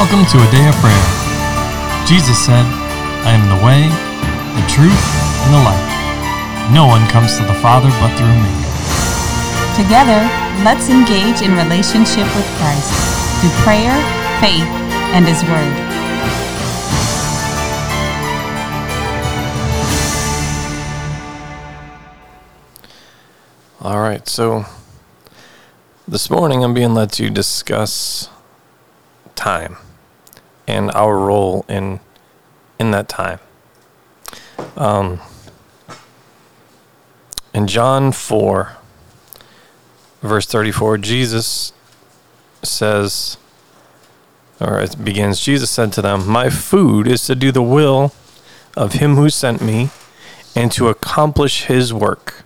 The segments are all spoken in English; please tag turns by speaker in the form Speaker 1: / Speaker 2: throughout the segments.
Speaker 1: Welcome to a day of prayer. Jesus said, I am the way, the truth, and the life. No one comes to the Father but through me.
Speaker 2: Together, let's engage in relationship with Christ through prayer, faith, and His Word.
Speaker 3: All right, so this morning I'm being led to discuss time and our role in in that time. Um, in John 4, verse 34, Jesus says, or it begins, Jesus said to them, My food is to do the will of him who sent me and to accomplish his work.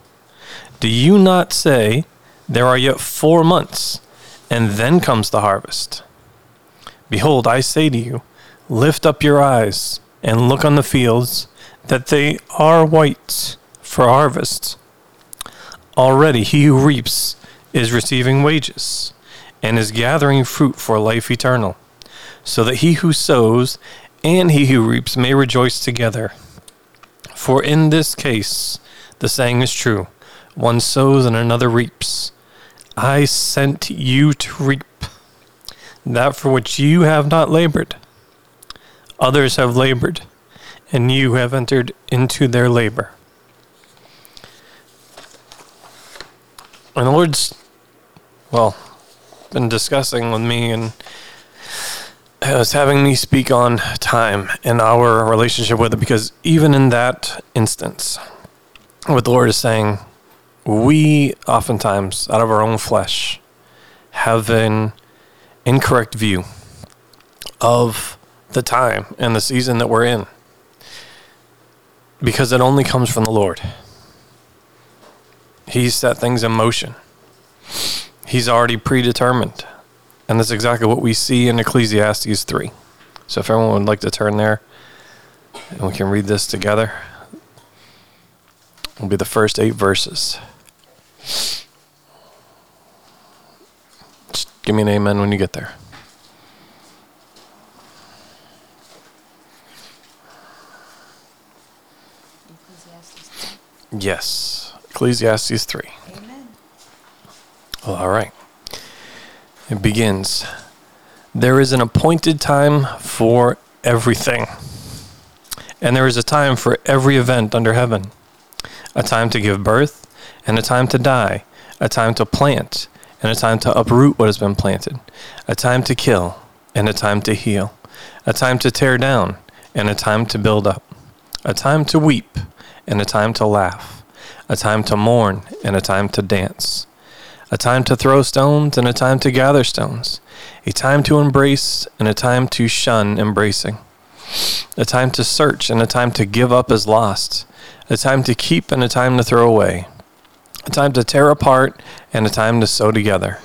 Speaker 3: Do you not say, There are yet four months, and then comes the harvest? Behold, I say to you, lift up your eyes and look on the fields, that they are white for harvest. Already he who reaps is receiving wages, and is gathering fruit for life eternal, so that he who sows and he who reaps may rejoice together. For in this case, the saying is true one sows and another reaps. I sent you to reap that for which you have not labored. Others have labored, and you have entered into their labor. And the Lord's, well, been discussing with me and was having me speak on time and our relationship with it because even in that instance, what the Lord is saying, we oftentimes, out of our own flesh, have an incorrect view of the time and the season that we're in because it only comes from the Lord. He's set things in motion. He's already predetermined. And that's exactly what we see in Ecclesiastes 3. So if everyone would like to turn there and we can read this together, it'll be the first eight verses. Just give me an amen when you get there. Yes. Ecclesiastes 3. Amen. Well, all right. It begins There is an appointed time for everything, and there is a time for every event under heaven a time to give birth, and a time to die, a time to plant, and a time to uproot what has been planted, a time to kill, and a time to heal, a time to tear down, and a time to build up, a time to weep, and a time to laugh, a time to mourn, and a time to dance, a time to throw stones, and a time to gather stones, a time to embrace, and a time to shun embracing, a time to search, and a time to give up as lost, a time to keep, and a time to throw away, a time to tear apart, and a time to sew together,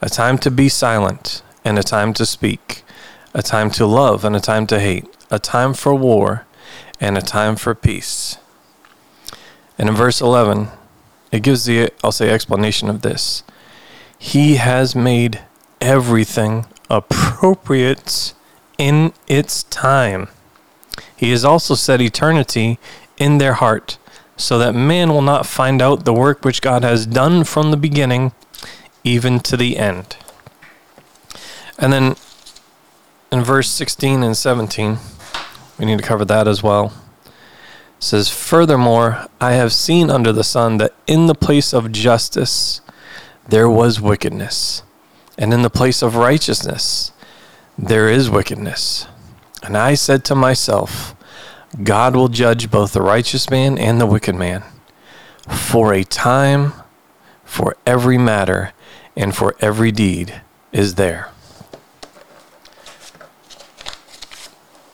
Speaker 3: a time to be silent, and a time to speak, a time to love, and a time to hate, a time for war, and a time for peace. And in verse 11, it gives the, I'll say, explanation of this. He has made everything appropriate in its time. He has also set eternity in their heart, so that man will not find out the work which God has done from the beginning even to the end. And then in verse 16 and 17, we need to cover that as well. It says, Furthermore, I have seen under the sun that in the place of justice there was wickedness, and in the place of righteousness there is wickedness. And I said to myself, God will judge both the righteous man and the wicked man. For a time for every matter and for every deed is there.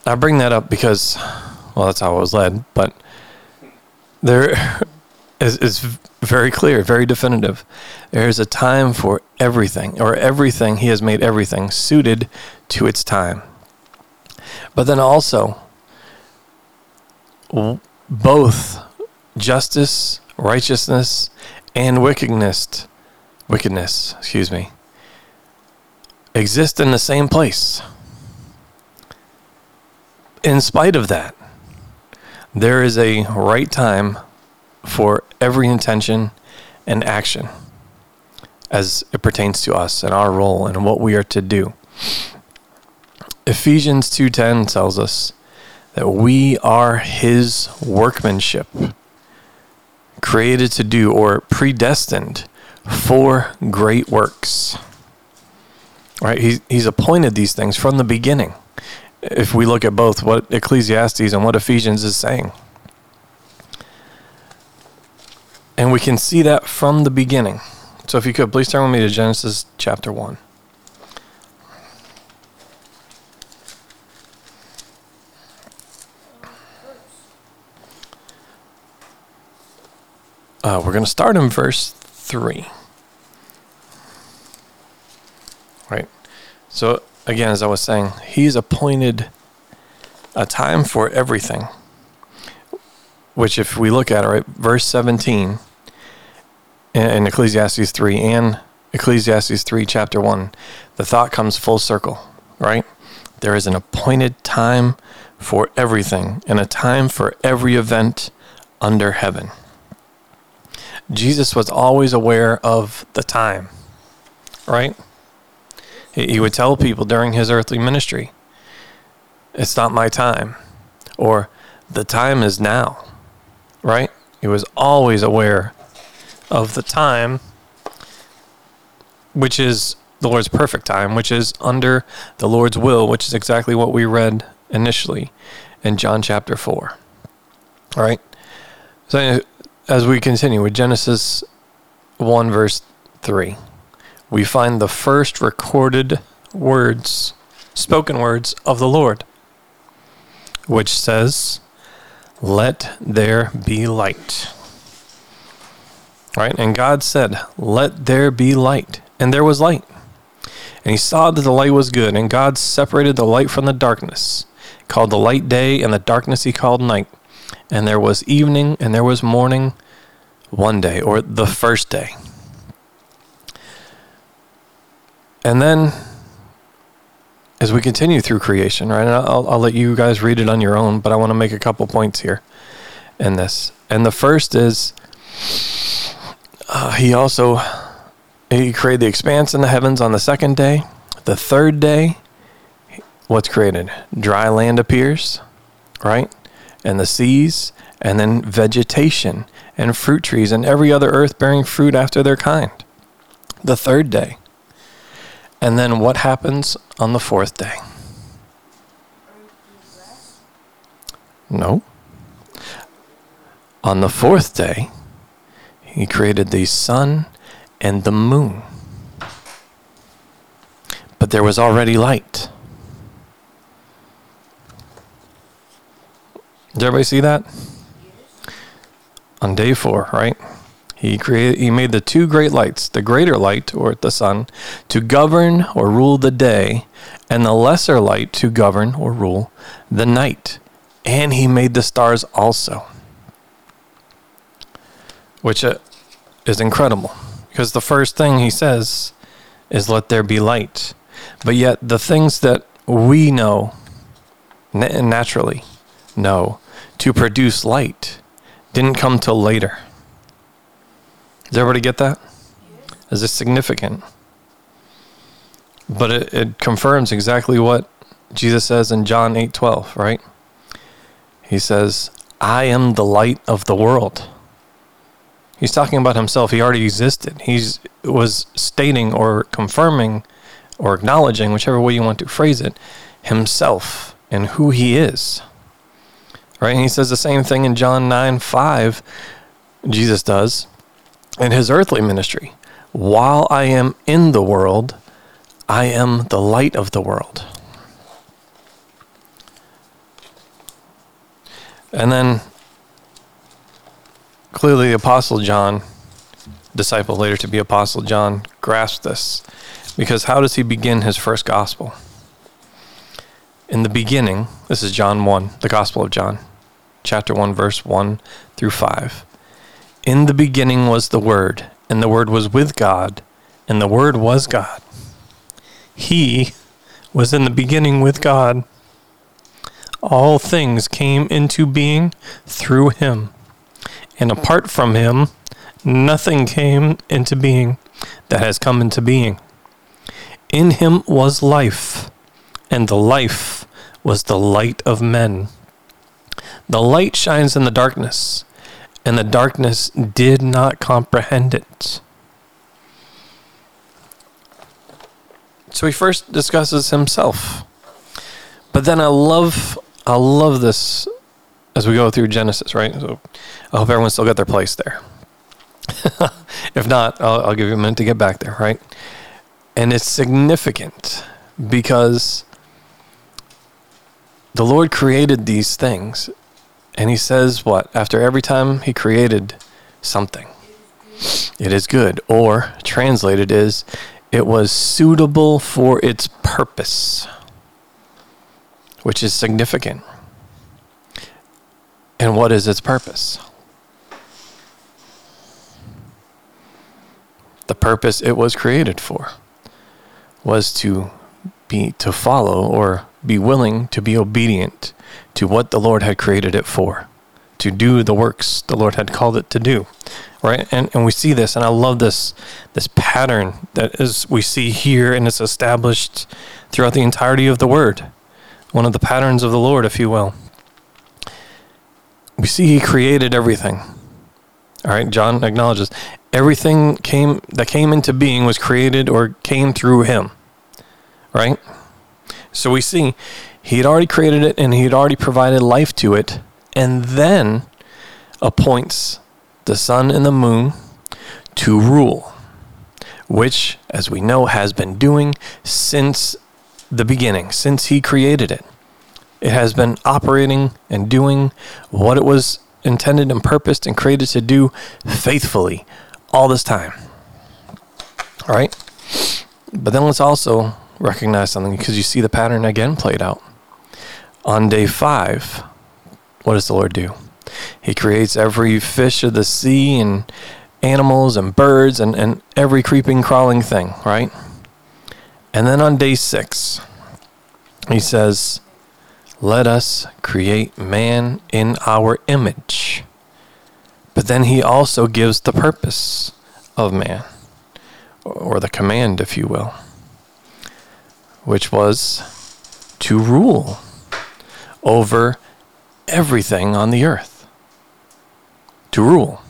Speaker 3: I bring that up because, well, that's how I was led, but there is, is very clear, very definitive. There is a time for everything, or everything, He has made everything suited to its time. But then also, both justice, righteousness, and wickedness, wickedness, excuse me, exist in the same place. in spite of that, there is a right time for every intention and action as it pertains to us and our role and what we are to do. Ephesians 2:10 tells us that we are his workmanship created to do or predestined for great works. Right? He, he's appointed these things from the beginning. If we look at both what Ecclesiastes and what Ephesians is saying. And we can see that from the beginning. So if you could, please turn with me to Genesis chapter 1. Uh, we're going to start in verse 3. Right? So, again, as I was saying, he's appointed a time for everything. Which, if we look at it, right, verse 17 in Ecclesiastes 3 and Ecclesiastes 3, chapter 1, the thought comes full circle, right? There is an appointed time for everything and a time for every event under heaven. Jesus was always aware of the time, right? He would tell people during his earthly ministry, It's not my time, or the time is now, right? He was always aware of the time, which is the Lord's perfect time, which is under the Lord's will, which is exactly what we read initially in John chapter 4. All right? So as we continue with Genesis 1, verse 3, we find the first recorded words, spoken words of the Lord, which says, Let there be light. Right? And God said, Let there be light. And there was light. And he saw that the light was good, and God separated the light from the darkness, called the light day, and the darkness he called night. And there was evening and there was morning one day, or the first day. And then, as we continue through creation, right, I'll, I'll let you guys read it on your own, but I want to make a couple points here in this. And the first is uh, he also he created the expanse in the heavens on the second day. The third day, what's created? Dry land appears, right? And the seas, and then vegetation and fruit trees and every other earth bearing fruit after their kind. The third day. And then what happens on the fourth day? No. On the fourth day, he created the sun and the moon. But there was already light. Everybody see that? on day four, right? He created he made the two great lights, the greater light or the sun, to govern or rule the day, and the lesser light to govern or rule the night. And he made the stars also. Which uh, is incredible because the first thing he says is let there be light. But yet the things that we know naturally know to produce light didn't come till later. Does everybody get that? Is this significant? But it, it confirms exactly what Jesus says in John 8 12, right? He says, I am the light of the world. He's talking about himself. He already existed. He was stating or confirming or acknowledging, whichever way you want to phrase it, himself and who he is. Right? And he says the same thing in John 9 5, Jesus does in his earthly ministry. While I am in the world, I am the light of the world. And then clearly the apostle John, disciple later to be apostle John, grasped this. Because how does he begin his first gospel? In the beginning, this is John 1, the Gospel of John chapter 1 verse 1 through 5. In the beginning was the word, and the word was with God, and the word was God. He was in the beginning with God. all things came into being through him. And apart from him, nothing came into being that has come into being. In him was life, and the life was the light of men. The light shines in the darkness, and the darkness did not comprehend it. So he first discusses himself. But then I love I love this as we go through Genesis, right? So I hope everyone still got their place there. if not, I'll, I'll give you a minute to get back there, right? And it's significant because the Lord created these things. And he says, what? After every time he created something, it is good. Or translated is, it was suitable for its purpose, which is significant. And what is its purpose? The purpose it was created for was to be to follow or be willing to be obedient to what the Lord had created it for, to do the works the Lord had called it to do. Right? And and we see this and I love this this pattern that is we see here and it's established throughout the entirety of the word. One of the patterns of the Lord, if you will. We see he created everything. All right, John acknowledges everything came that came into being was created or came through him. Right? So we see he had already created it and he had already provided life to it and then appoints the sun and the moon to rule, which, as we know, has been doing since the beginning, since he created it. It has been operating and doing what it was intended and purposed and created to do faithfully all this time. All right? But then let's also recognize something because you see the pattern again played out. On day five, what does the Lord do? He creates every fish of the sea and animals and birds and, and every creeping, crawling thing, right? And then on day six, he says, Let us create man in our image. But then he also gives the purpose of man, or the command, if you will, which was to rule over everything on the earth. To rule.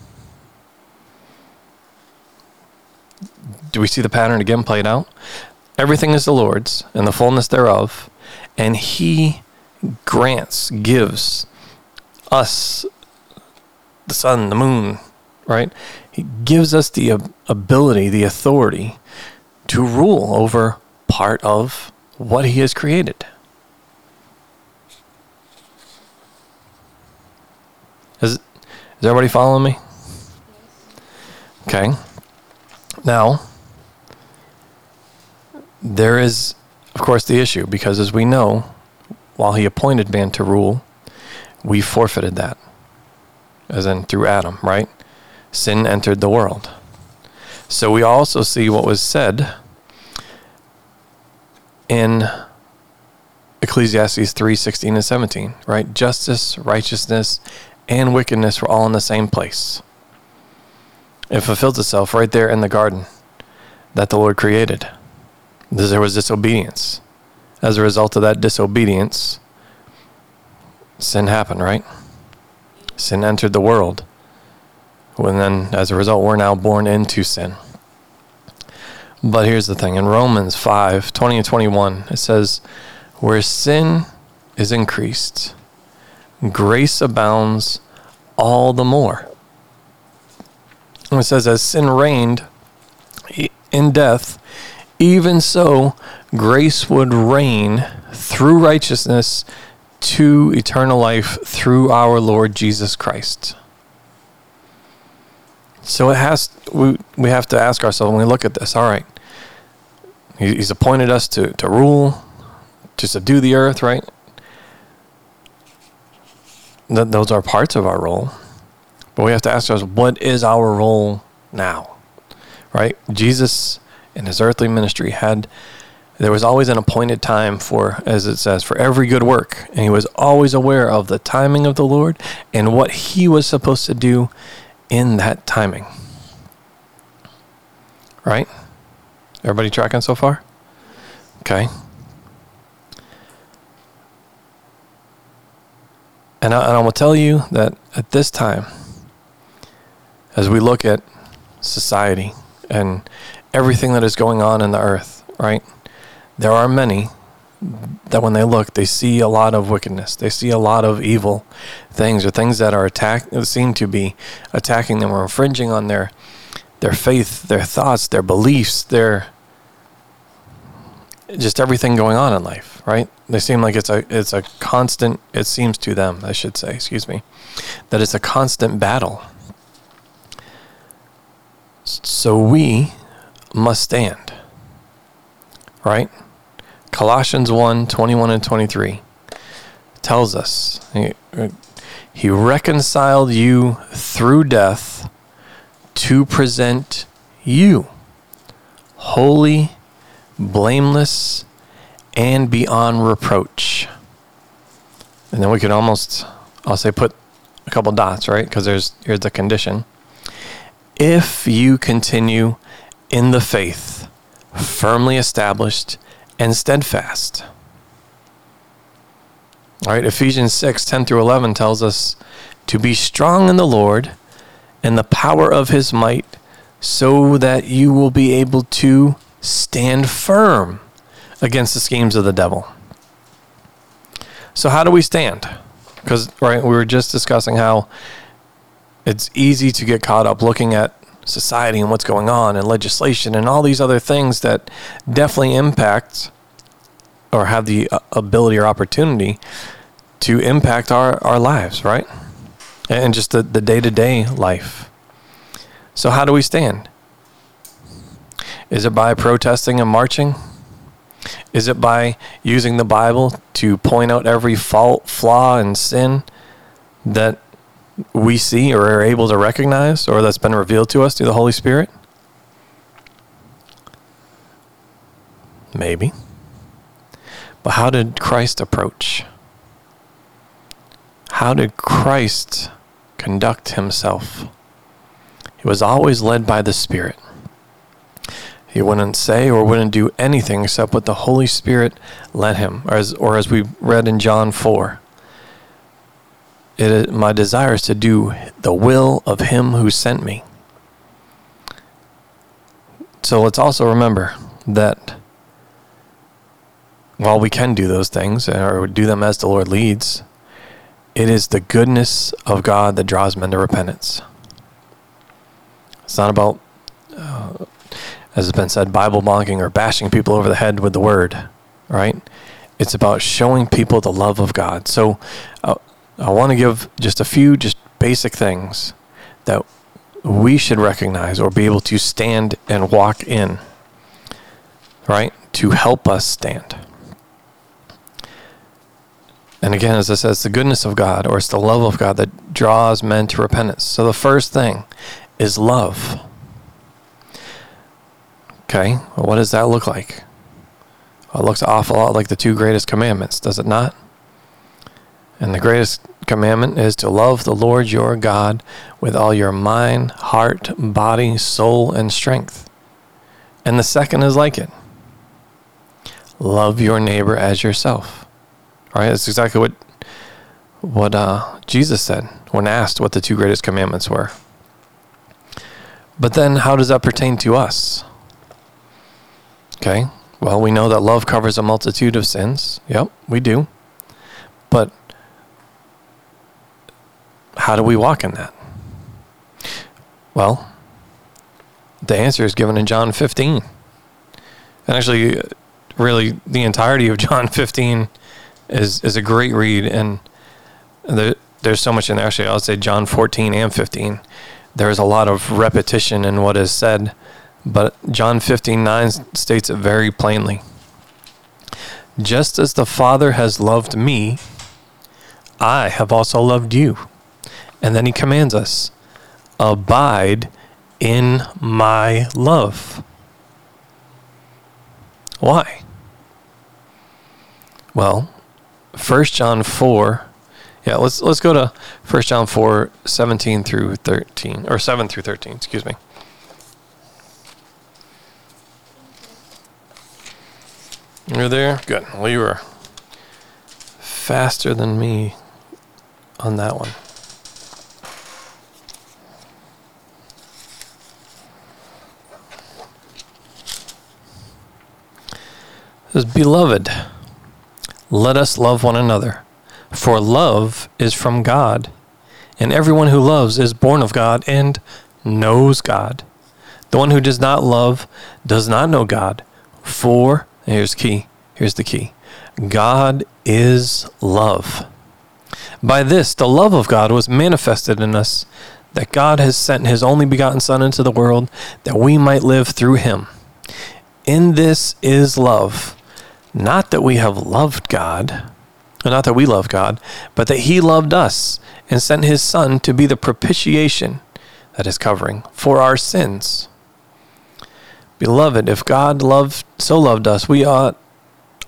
Speaker 3: Do we see the pattern again played out? Everything is the Lord's and the fullness thereof, and He grants, gives us the sun, the moon, right? He gives us the ability, the authority to rule over part of what He has created. Is, is everybody following me? Okay. Now, there is, of course, the issue because as we know, while He appointed man to rule, we forfeited that as in through Adam, right? Sin entered the world. So we also see what was said in Ecclesiastes 3 16 and 17, right? Justice, righteousness, and wickedness were all in the same place. It fulfilled itself right there in the garden that the Lord created. There was disobedience. As a result of that disobedience, sin happened, right? sin entered the world. And then, as a result, we're now born into sin. But here's the thing in Romans 5 20 and 21, it says, Where sin is increased, grace abounds all the more. And it says, As sin reigned in death, even so grace would reign through righteousness to eternal life through our Lord Jesus Christ. So it has we we have to ask ourselves when we look at this, all right. He's appointed us to, to rule, to subdue the earth, right? Th- those are parts of our role. But we have to ask ourselves, what is our role now? Right? Jesus in his earthly ministry had there was always an appointed time for, as it says, for every good work. And he was always aware of the timing of the Lord and what he was supposed to do in that timing. Right? Everybody tracking so far? Okay. And I, and I will tell you that at this time, as we look at society and everything that is going on in the earth, right? there are many that when they look, they see a lot of wickedness. They see a lot of evil things or things that are attack seem to be attacking them or infringing on their their faith, their thoughts, their beliefs, their just everything going on in life, right? They seem like it's a it's a constant it seems to them, I should say, excuse me, that it's a constant battle. So we must stand. Right? Colossians 1 21 and 23 tells us he, he reconciled you through death to present you holy, blameless, and beyond reproach. And then we could almost, I'll say, put a couple dots, right? Because there's here's the condition. If you continue in the faith, firmly established and steadfast. All right, Ephesians 6 10 through 11 tells us to be strong in the Lord and the power of his might, so that you will be able to stand firm against the schemes of the devil. So, how do we stand? Because, right, we were just discussing how it's easy to get caught up looking at society and what's going on and legislation and all these other things that definitely impact or have the uh, ability or opportunity to impact our, our lives, right? And just the, the day-to-day life. So how do we stand? Is it by protesting and marching? Is it by using the Bible to point out every fault, flaw, and sin that we see or are able to recognize or that's been revealed to us through the Holy Spirit? Maybe. But how did Christ approach? How did Christ conduct himself? He was always led by the Spirit. He wouldn't say or wouldn't do anything except what the Holy Spirit led him, or as, or as we read in John 4 it is my desire is to do the will of him who sent me. So let's also remember that while we can do those things or do them as the Lord leads, it is the goodness of God that draws men to repentance. It's not about, uh, as has been said, Bible bonking or bashing people over the head with the word, right? It's about showing people the love of God. So, uh, I want to give just a few just basic things that we should recognize or be able to stand and walk in, right? To help us stand. And again, as I said, it's the goodness of God or it's the love of God that draws men to repentance. So the first thing is love. Okay, well, what does that look like? Well, it looks an awful lot like the two greatest commandments, does it not? And the greatest commandment is to love the Lord your God with all your mind, heart, body, soul, and strength. And the second is like it love your neighbor as yourself. All right, that's exactly what what uh, Jesus said when asked what the two greatest commandments were. But then, how does that pertain to us? Okay, well, we know that love covers a multitude of sins. Yep, we do. But how do we walk in that? Well, the answer is given in John 15. And actually, really, the entirety of John 15 is, is a great read. And there, there's so much in there. Actually, I'll say John 14 and 15. There's a lot of repetition in what is said. But John 15 9 states it very plainly. Just as the Father has loved me, I have also loved you. And then he commands us abide in my love. Why? Well, 1 John 4. Yeah, let's let's go to 1 John 4, 17 through 13 or 7 through 13, excuse me. You're there? Good. Well, you were faster than me on that one. It Beloved, let us love one another, for love is from God, and everyone who loves is born of God and knows God. The one who does not love does not know God, for, here's key, here's the key God is love. By this, the love of God was manifested in us, that God has sent his only begotten Son into the world, that we might live through him. In this is love not that we have loved God, not that we love God, but that He loved us and sent His Son to be the propitiation, that is covering, for our sins. Beloved, if God loved so loved us, we ought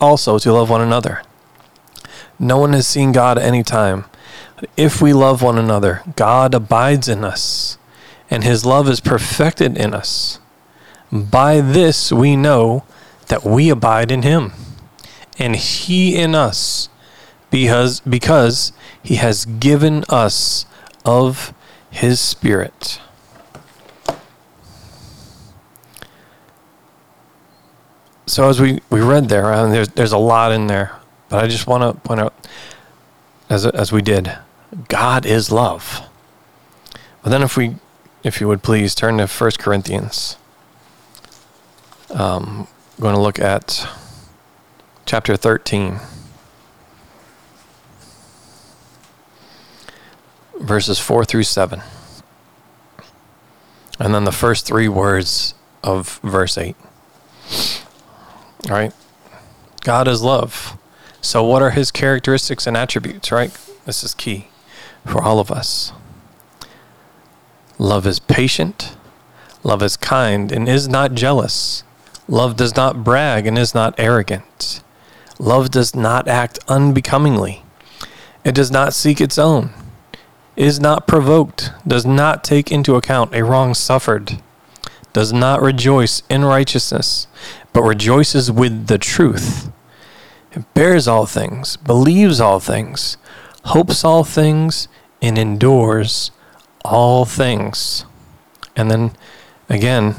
Speaker 3: also to love one another. No one has seen God at any time. If we love one another, God abides in us, and his love is perfected in us. By this we know that we abide in him and he in us because because he has given us of his spirit so as we, we read there and there's, there's a lot in there but i just want to point out as, as we did god is love but then if we if you would please turn to 1 corinthians um, I'm going to look at chapter 13, verses 4 through 7. And then the first three words of verse 8. Right? God is love. So, what are his characteristics and attributes, right? This is key for all of us. Love is patient, love is kind, and is not jealous. Love does not brag and is not arrogant. Love does not act unbecomingly. It does not seek its own, is not provoked, does not take into account a wrong suffered, does not rejoice in righteousness, but rejoices with the truth. It bears all things, believes all things, hopes all things, and endures all things. And then again,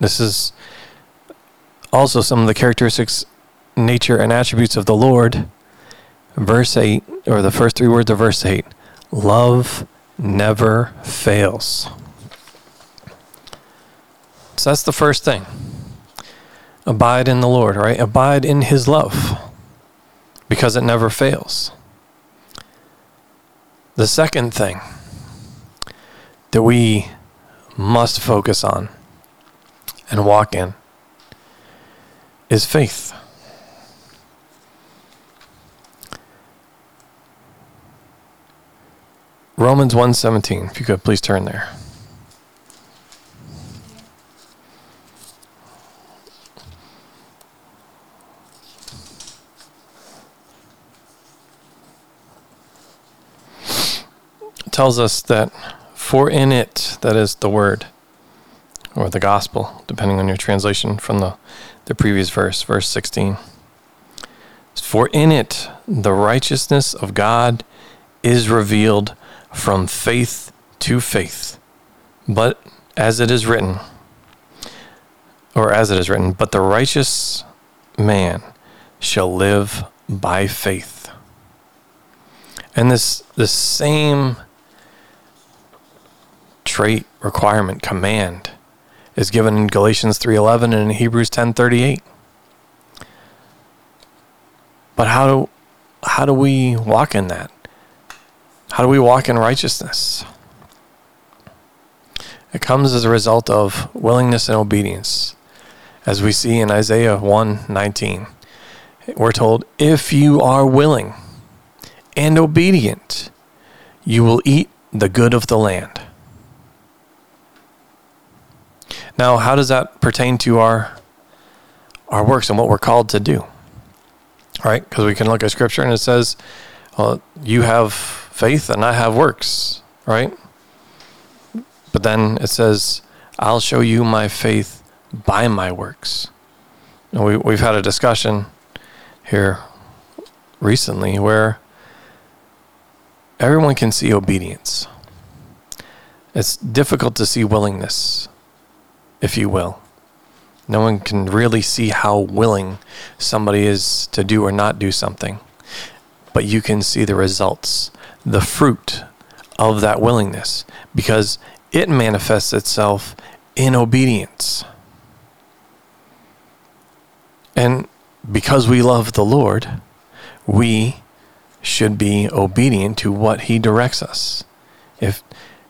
Speaker 3: this is also some of the characteristics nature and attributes of the Lord, verse 8, or the first three words of verse 8 love never fails. So that's the first thing. Abide in the Lord, right? Abide in His love because it never fails. The second thing that we must focus on and walk in is faith. Romans 1:17, if you could please turn there. It tells us that for in it, that is the word or the gospel, depending on your translation from the, the previous verse, verse 16. For in it the righteousness of God is revealed from faith to faith. But as it is written, or as it is written, but the righteous man shall live by faith. And this the same trait, requirement, command is given in Galatians 3:11 and in Hebrews 10:38. But how do how do we walk in that? How do we walk in righteousness? It comes as a result of willingness and obedience. As we see in Isaiah 1:19, we're told, "If you are willing and obedient, you will eat the good of the land." Now, how does that pertain to our our works and what we're called to do? right? Because we can look at scripture and it says, well, you have faith and I have works, right? But then it says, I'll show you my faith by my works. And we, we've had a discussion here recently where everyone can see obedience. It's difficult to see willingness, if you will. No one can really see how willing somebody is to do or not do something, but you can see the results, the fruit of that willingness, because it manifests itself in obedience. And because we love the Lord, we should be obedient to what he directs us. If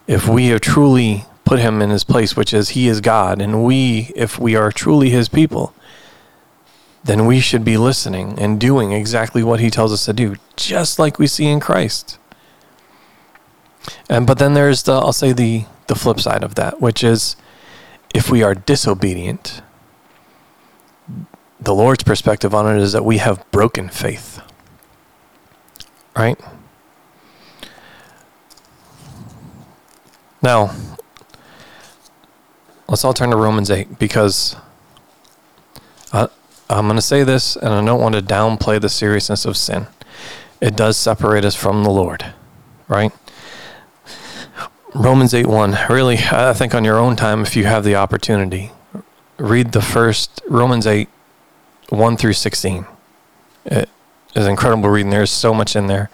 Speaker 3: if we are truly put him in his place, which is he is God, and we if we are truly his people, then we should be listening and doing exactly what he tells us to do, just like we see in Christ. And but then there's the I'll say the the flip side of that, which is if we are disobedient, the Lord's perspective on it is that we have broken faith. Right? Now, let's all turn to Romans 8 because I, I'm going to say this and I don't want to downplay the seriousness of sin. It does separate us from the Lord, right? Romans 8 1. Really, I think on your own time, if you have the opportunity, read the first Romans 8 1 through 16. It is incredible reading. There's so much in there.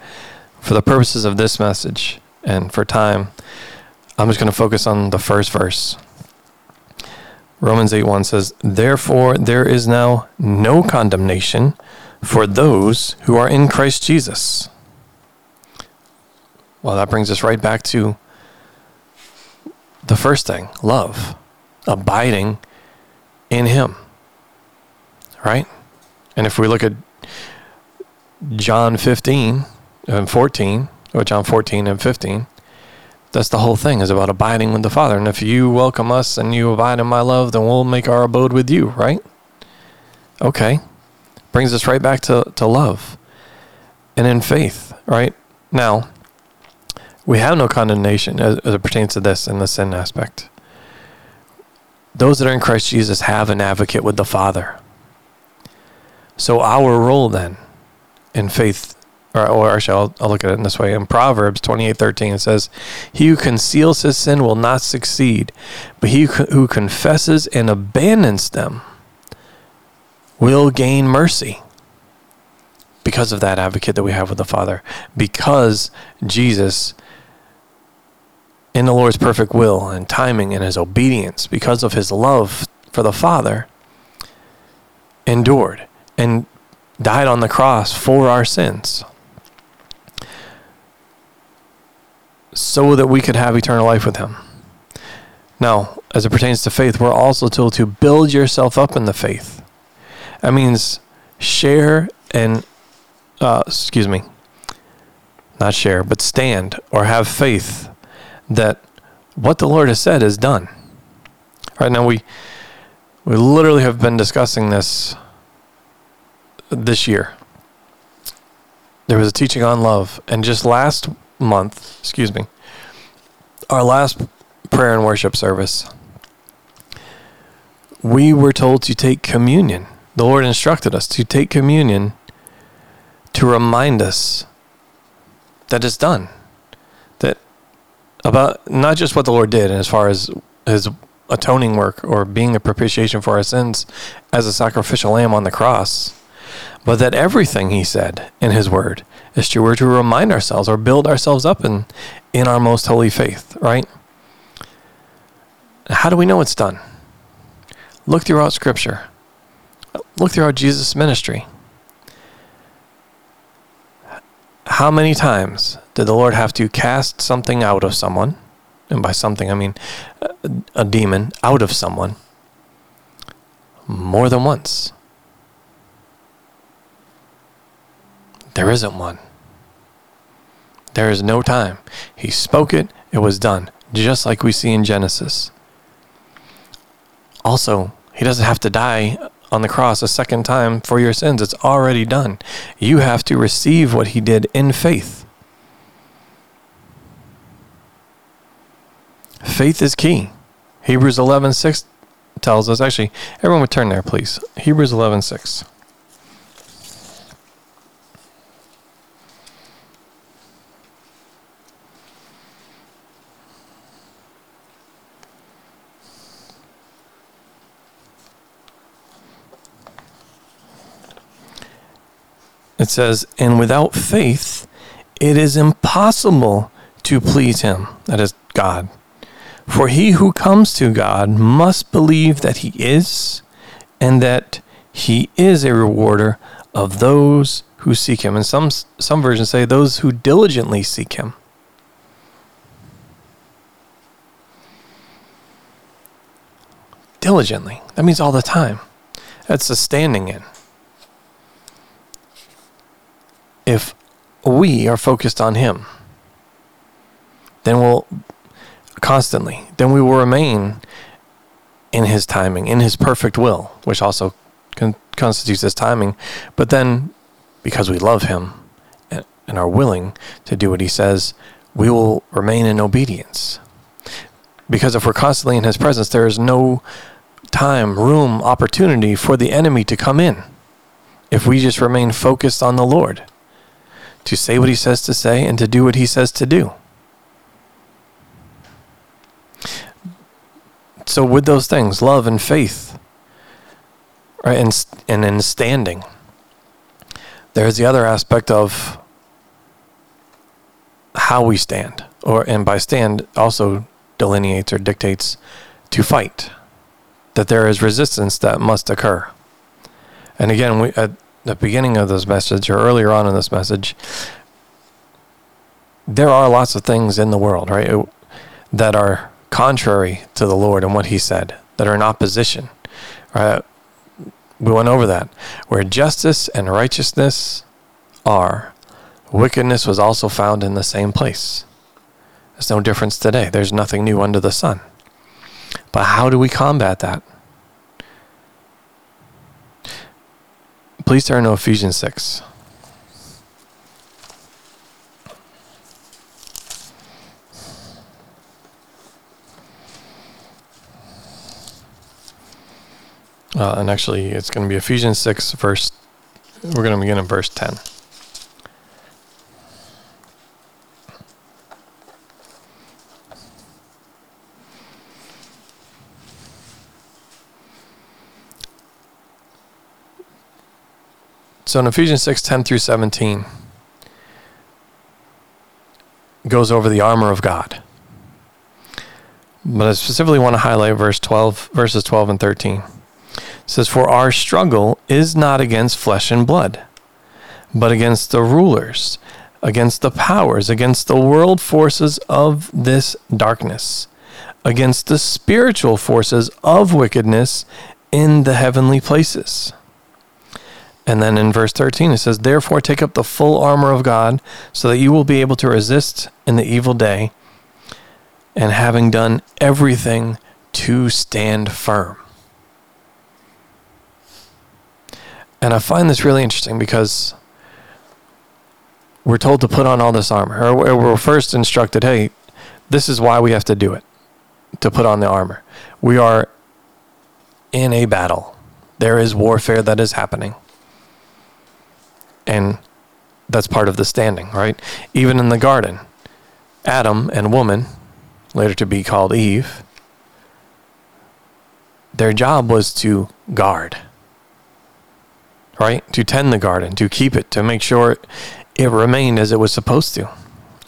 Speaker 3: For the purposes of this message and for time, I'm just going to focus on the first verse. Romans 8 1 says, Therefore, there is now no condemnation for those who are in Christ Jesus. Well, that brings us right back to the first thing love, abiding in Him right? And if we look at John 15 and 14, or John 14 and 15, that's the whole thing is about abiding with the Father. And if you welcome us and you abide in my love, then we'll make our abode with you, right? Okay. Brings us right back to, to love and in faith, right? Now, we have no condemnation as, as it pertains to this in the sin aspect. Those that are in Christ Jesus have an advocate with the Father. So our role then in faith, or, or actually, I'll, I'll look at it in this way. In Proverbs twenty eight thirteen, it says, He who conceals his sin will not succeed, but he who confesses and abandons them will gain mercy because of that advocate that we have with the Father. Because Jesus, in the Lord's perfect will and timing and his obedience, because of his love for the Father, endured and died on the cross for our sins so that we could have eternal life with him. Now, as it pertains to faith, we're also told to build yourself up in the faith. That means share and, uh, excuse me, not share, but stand or have faith that what the Lord has said is done. Right now, we we literally have been discussing this this year. There was a teaching on love, and just last month, excuse me, our last prayer and worship service, we were told to take communion. The Lord instructed us to take communion to remind us that it's done. That about not just what the Lord did as far as his atoning work or being a propitiation for our sins as a sacrificial lamb on the cross, but that everything he said in his word is true. We're to remind ourselves or build ourselves up in, in our most holy faith, right? How do we know it's done? Look throughout Scripture. Look throughout Jesus' ministry. How many times did the Lord have to cast something out of someone? And by something, I mean a, a demon out of someone. More than once. There isn't one. There is no time. He spoke it, it was done, just like we see in Genesis. Also, he doesn't have to die on the cross a second time for your sins. It's already done. You have to receive what he did in faith. Faith is key. Hebrews 11:6 tells us actually everyone would turn there please. Hebrews 11:6. It says, And without faith, it is impossible to please him, that is God. For he who comes to God must believe that he is, and that he is a rewarder of those who seek him. And some, some versions say those who diligently seek him. Diligently. That means all the time. That's the standing in. If we are focused on Him, then we'll constantly, then we will remain in His timing, in His perfect will, which also con- constitutes His timing. But then, because we love Him and, and are willing to do what He says, we will remain in obedience. Because if we're constantly in His presence, there is no time, room, opportunity for the enemy to come in if we just remain focused on the Lord to say what he says to say and to do what he says to do. So, with those things, love and faith, right, and, and in standing, there's the other aspect of how we stand, or and by stand also delineates or dictates to fight. That there is resistance that must occur. And again, we, uh, the beginning of this message or earlier on in this message, there are lots of things in the world, right, that are contrary to the Lord and what He said, that are in opposition. Right? We went over that. Where justice and righteousness are, wickedness was also found in the same place. There's no difference today. There's nothing new under the sun. But how do we combat that? Please turn to Ephesians 6. Uh, and actually, it's going to be Ephesians 6, verse, we're going to begin in verse 10. So in Ephesians 6 10 through 17, goes over the armor of God. But I specifically want to highlight verse 12, verses 12 and 13. It says, For our struggle is not against flesh and blood, but against the rulers, against the powers, against the world forces of this darkness, against the spiritual forces of wickedness in the heavenly places. And then in verse 13, it says, Therefore take up the full armor of God, so that you will be able to resist in the evil day, and having done everything, to stand firm. And I find this really interesting because we're told to put on all this armor. Or we're first instructed, hey, this is why we have to do it, to put on the armor. We are in a battle, there is warfare that is happening and that's part of the standing, right? Even in the garden, Adam and woman, later to be called Eve, their job was to guard, right? To tend the garden, to keep it, to make sure it remained as it was supposed to,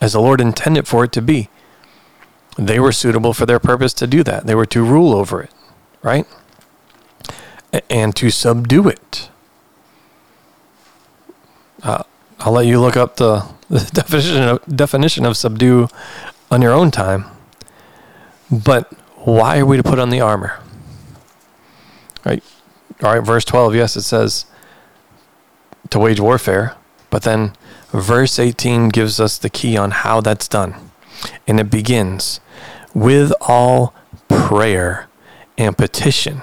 Speaker 3: as the Lord intended for it to be. They were suitable for their purpose to do that. They were to rule over it, right? And to subdue it uh, I'll let you look up the, the definition of, definition of subdue on your own time. But why are we to put on the armor? Right? All right, verse 12, yes, it says to wage warfare. But then verse 18 gives us the key on how that's done. And it begins with all prayer and petition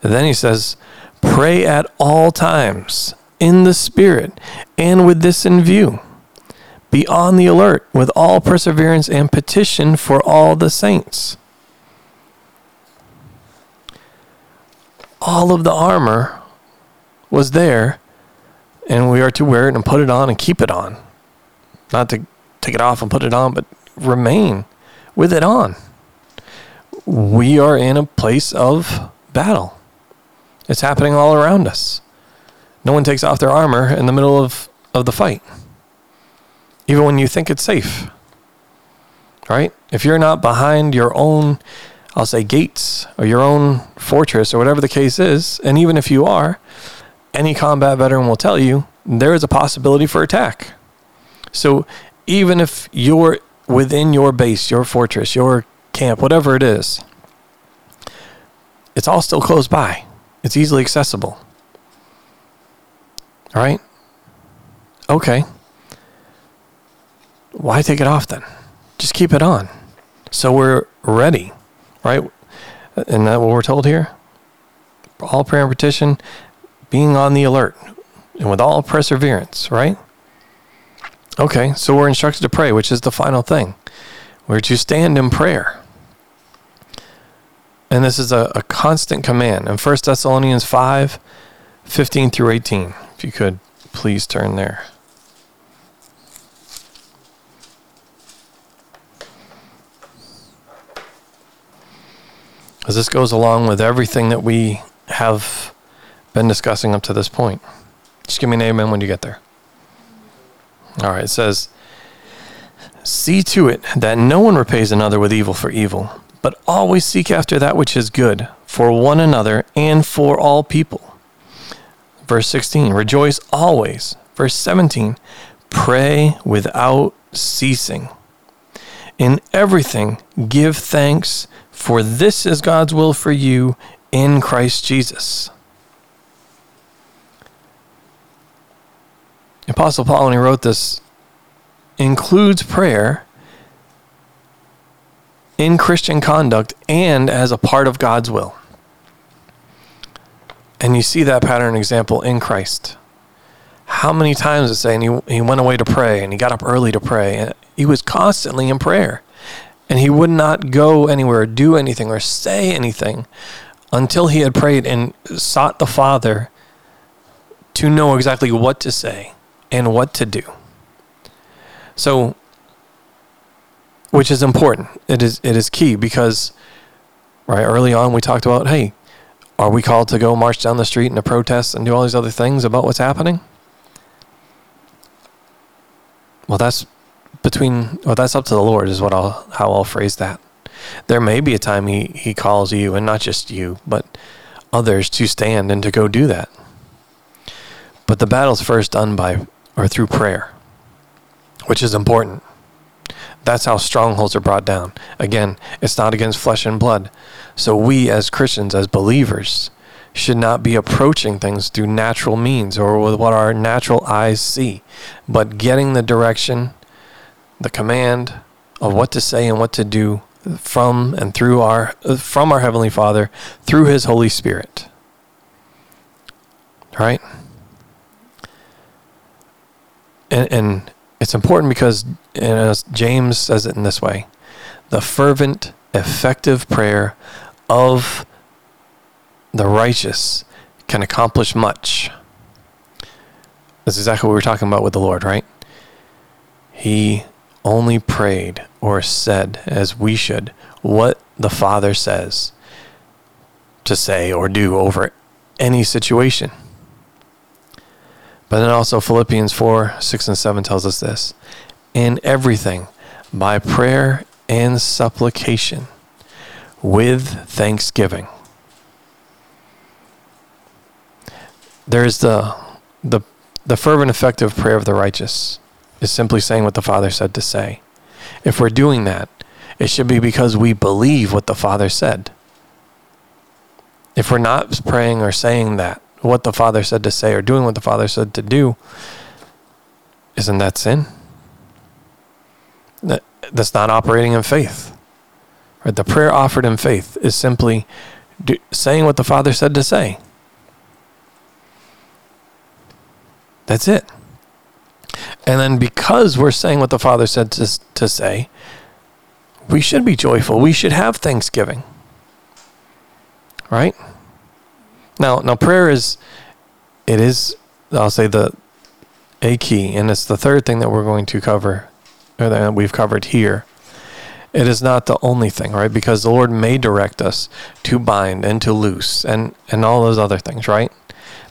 Speaker 3: then he says, pray at all times in the Spirit and with this in view. Be on the alert with all perseverance and petition for all the saints. All of the armor was there, and we are to wear it and put it on and keep it on. Not to take it off and put it on, but remain with it on. We are in a place of battle. It's happening all around us. No one takes off their armor in the middle of, of the fight, even when you think it's safe. Right? If you're not behind your own, I'll say, gates or your own fortress or whatever the case is, and even if you are, any combat veteran will tell you there is a possibility for attack. So even if you're within your base, your fortress, your camp, whatever it is, it's all still close by. It's easily accessible. All right? Okay. Why take it off then? Just keep it on. So we're ready, right? Isn't that what we're told here? All prayer and petition, being on the alert, and with all perseverance, right? Okay, so we're instructed to pray, which is the final thing. We're to stand in prayer. And this is a, a constant command. In 1 Thessalonians 5 15 through 18, if you could please turn there. As this goes along with everything that we have been discussing up to this point. Just give me an amen when you get there. All right, it says, See to it that no one repays another with evil for evil, but always seek after that which is good for one another and for all people. Verse 16, rejoice always. Verse 17, pray without ceasing. In everything, give thanks, for this is God's will for you in Christ Jesus. Apostle Paul, when he wrote this, includes prayer in Christian conduct and as a part of God's will. And you see that pattern example in Christ. How many times it's saying he, he went away to pray and he got up early to pray and he was constantly in prayer. And he would not go anywhere, or do anything, or say anything until he had prayed and sought the Father to know exactly what to say and what to do. So, which is important. It is it is key because right early on we talked about, hey, are we called to go march down the street and to protest and do all these other things about what's happening? Well, that's between well, that's up to the Lord is what I'll how I'll phrase that. There may be a time he he calls you and not just you, but others to stand and to go do that. But the battle's first done by or through prayer, which is important. That's how strongholds are brought down. Again, it's not against flesh and blood. So we as Christians, as believers, should not be approaching things through natural means or with what our natural eyes see, but getting the direction, the command of what to say and what to do from and through our from our heavenly Father through his Holy Spirit. Right? and, and it's important because James says it in this way the fervent, effective prayer of the righteous can accomplish much. That's exactly what we were talking about with the Lord, right? He only prayed or said, as we should, what the Father says to say or do over any situation. But then also Philippians 4 6 and 7 tells us this in everything by prayer and supplication with thanksgiving. There's the, the, the fervent, effective prayer of the righteous is simply saying what the Father said to say. If we're doing that, it should be because we believe what the Father said. If we're not praying or saying that, what the Father said to say or doing what the Father said to do, isn't that sin? That, that's not operating in faith. Right? The prayer offered in faith is simply do, saying what the Father said to say. That's it. And then because we're saying what the Father said to, to say, we should be joyful. We should have thanksgiving. Right? Now, now prayer is it is I'll say the a key and it's the third thing that we're going to cover or that we've covered here. It is not the only thing, right? Because the Lord may direct us to bind and to loose and and all those other things, right?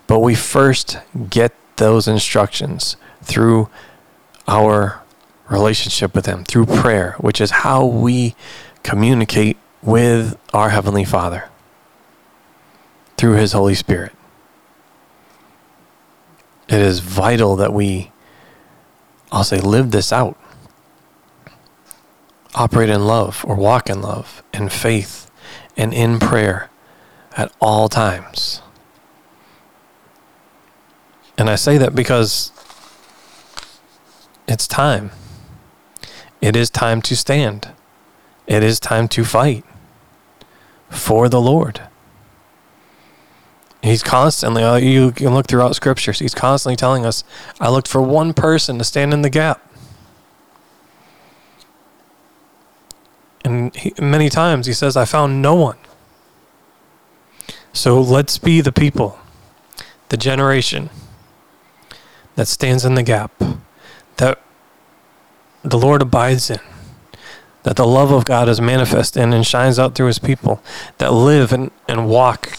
Speaker 3: But we first get those instructions through our relationship with Him, through prayer, which is how we communicate with our Heavenly Father through His Holy Spirit. It is vital that we, I'll say, live this out. Operate in love or walk in love, in faith, and in prayer at all times. And I say that because it's time. It is time to stand. It is time to fight for the Lord. He's constantly, uh, you can look throughout scriptures, he's constantly telling us, I looked for one person to stand in the gap. And he, many times he says, I found no one. So let's be the people, the generation that stands in the gap, that the Lord abides in, that the love of God is manifest in and shines out through his people, that live and, and walk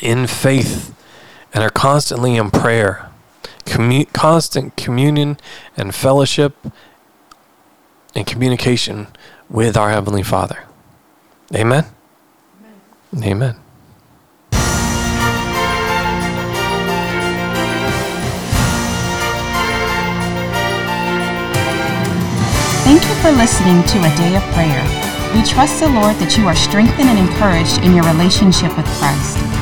Speaker 3: in faith and are constantly in prayer, commu- constant communion and fellowship and communication with our Heavenly Father. Amen? Amen. Amen.
Speaker 2: Thank you for listening to A Day of Prayer. We trust the Lord that you are strengthened and encouraged in your relationship with Christ.